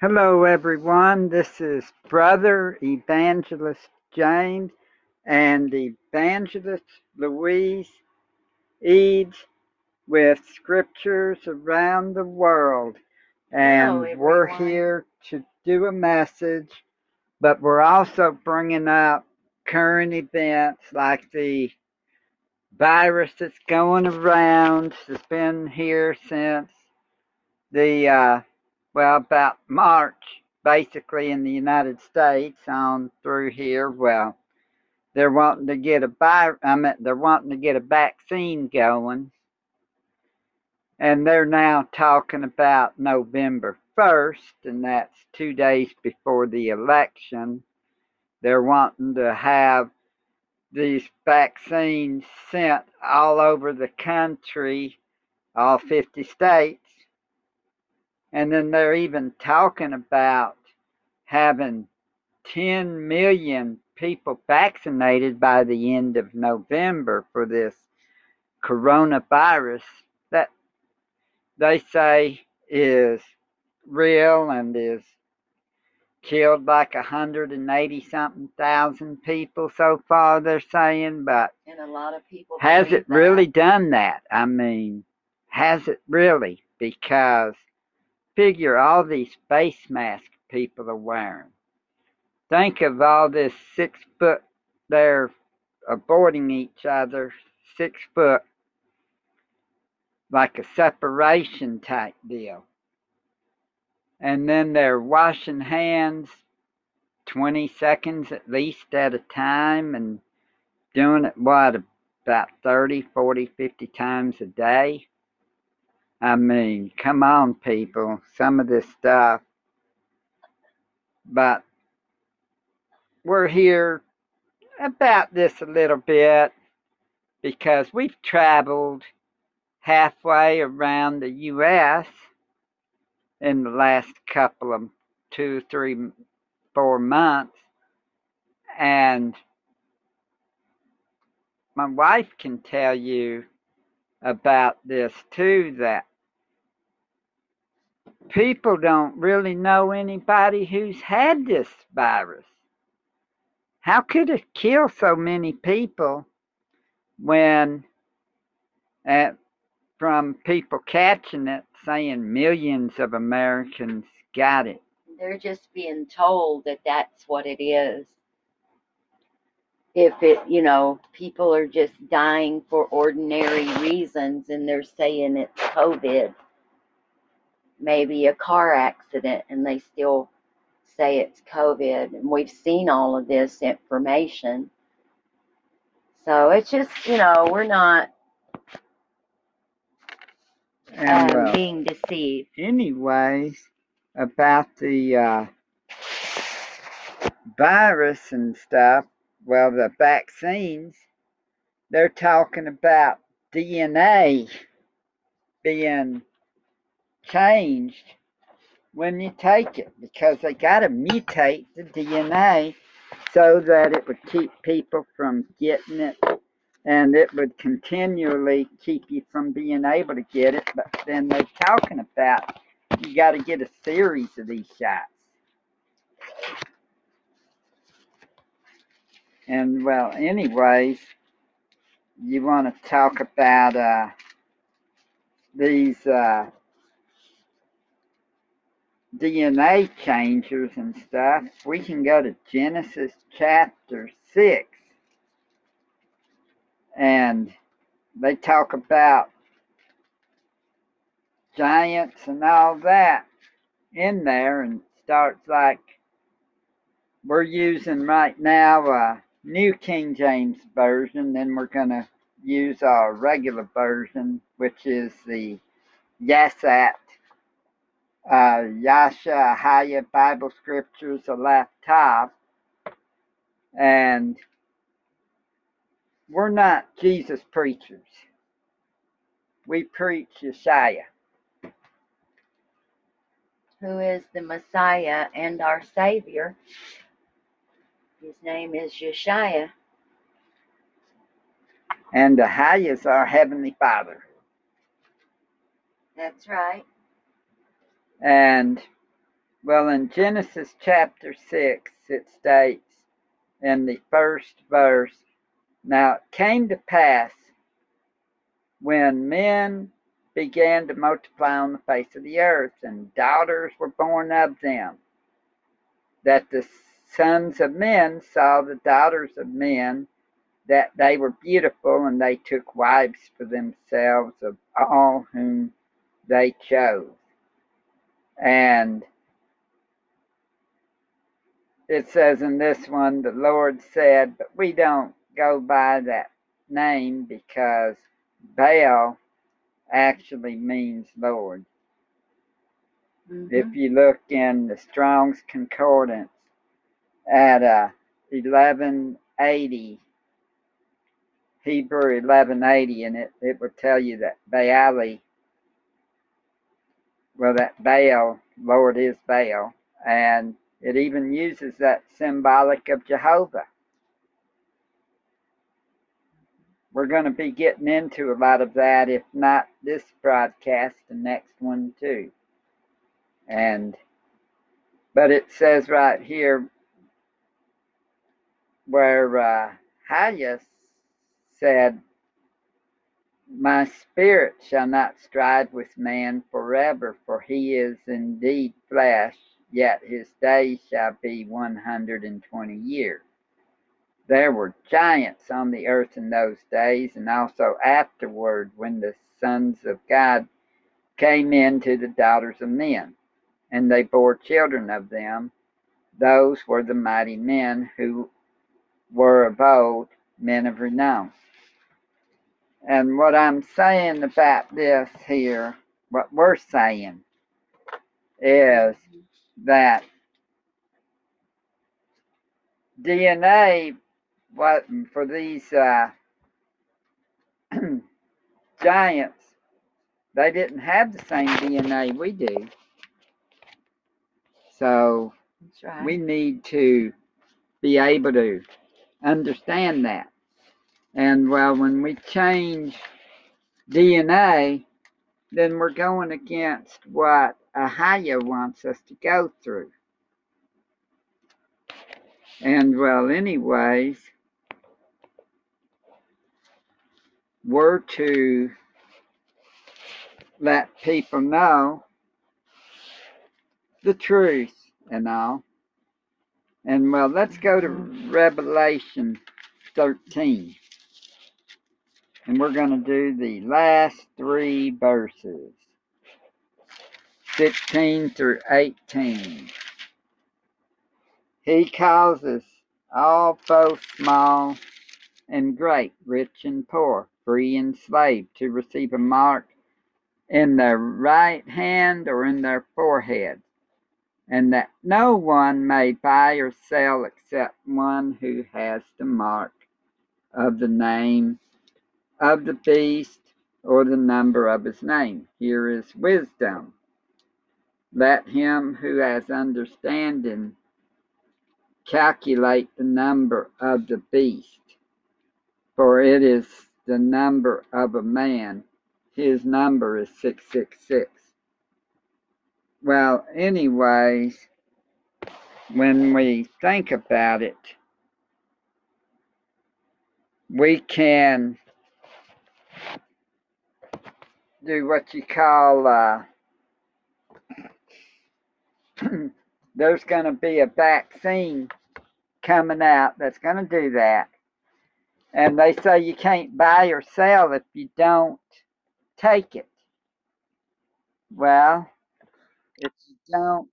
Hello, everyone. This is Brother Evangelist James and Evangelist Louise Eads with Scriptures Around the World. Hello, And we're here to do a message, but we're also bringing up current events like the virus that's going around. It's been here since the uh, well about March, basically in the United States on through here. Well, they're wanting to get a vi- I mean, they're wanting to get a vaccine going, and they're now talking about November first, and that's two days before the election. They're wanting to have these vaccines sent all over the country, all 50 states And then they're even talking about having 10 million people vaccinated by the end of November for this coronavirus that they say is real and is killed like 180 something thousand people so far they're saying but And a lot of people has it really done that? I mean has it really? Because figure all these face masks people are wearing. Think of all this six foot, they're avoiding each other, six foot, like a separation type deal. And then they're washing hands 20 seconds at least at a time and doing it, what, about 30, 40, 50 times a day? I mean, come on, people, some of this stuff. But we're here about this a little bit because we've traveled halfway around the U.S. in the last couple of two, three, four months. And my wife can tell you about this too that people don't really know anybody who's had this virus. How could it kill so many people when uh, from people catching it saying millions of Americans got it? They're just being told that that's what it is. If it, you know, people are just dying for ordinary reasons and they're saying it's COVID, maybe a car accident, and they still say it's COVID. And we've seen all of this information. So it's just, you know, we're not And um, uh, being deceived. anyways, about the uh, virus and stuff, well, the vaccines, they're talking about DNA being changed when you take it because they got to mutate the DNA so that it would keep people from getting it and it would continually keep you from being able to get it. But then they're talking about you got to get a series of these shots. And well, anyways, you want to talk about uh, these uh, DNA changers and stuff. We can go to Genesis chapter 6 and they talk about giants and all that in there and starts like we're using right now a new King James version, then we're going to use our regular version, which is the Yasat uh, Yasha Haya Bible Scriptures, a laptop. And we're not Jesus preachers. We preach Yeshua, who is the Messiah and our Savior. His name is Yeshua. And Ahaya is our Heavenly Father. That's right. And Well, in Genesis chapter 6, it states in the first verse Now it came to pass when men began to multiply on the face of the earth, and daughters were born of them, that the sons of men saw the daughters of men, that they were beautiful, and they took wives for themselves of all whom they chose. And it says in this one, the Lord said, but we don't go by that name because Baal actually means Lord. Mhm. If you look in the Strong's Concordance at uh, 1180, Hebrew 1180, and it, it will tell you that Baali, well, that Baal, Lord is Baal, and it even uses that symbolic of Jehovah. We're going to be getting into a lot of that, if not this broadcast, the next one too. And but it says right here where uh, Hias said, "My spirit shall not strive with man forever, for he is indeed flesh, yet his days shall be one hundred and twenty years." There were giants on the earth in those days, and also afterward, when the sons of God came in to the daughters of men, and they bore children of them. Those were the mighty men who were of old, men of renown. And what I'm saying about this here, what we're saying, is that DNA wasn't for these uh, giants, they didn't have the same DNA we do. So right. we need to be able to understand that. And well, when we change DNA, then we're going against what Ahaya wants us to go through. And well, anyways, we're to let people know the truth and all. And well, let's go to Revelation 13. And we're going to do the last three verses 16 through 18. He causes all both small and great, rich and poor, free and slave, to receive a mark in their right hand or in their forehead, and that no one may buy or sell except one who has the mark of the name of the beast or the number of his name. Here is wisdom. Let him who has understanding calculate the number of the beast, for it is the number of a man. His number is 666. Well, anyways, when we think about it, we can do what you call uh, there's going to be a vaccine coming out that's going to do that. And they say you can't buy or sell if you don't take it. Well, if you don't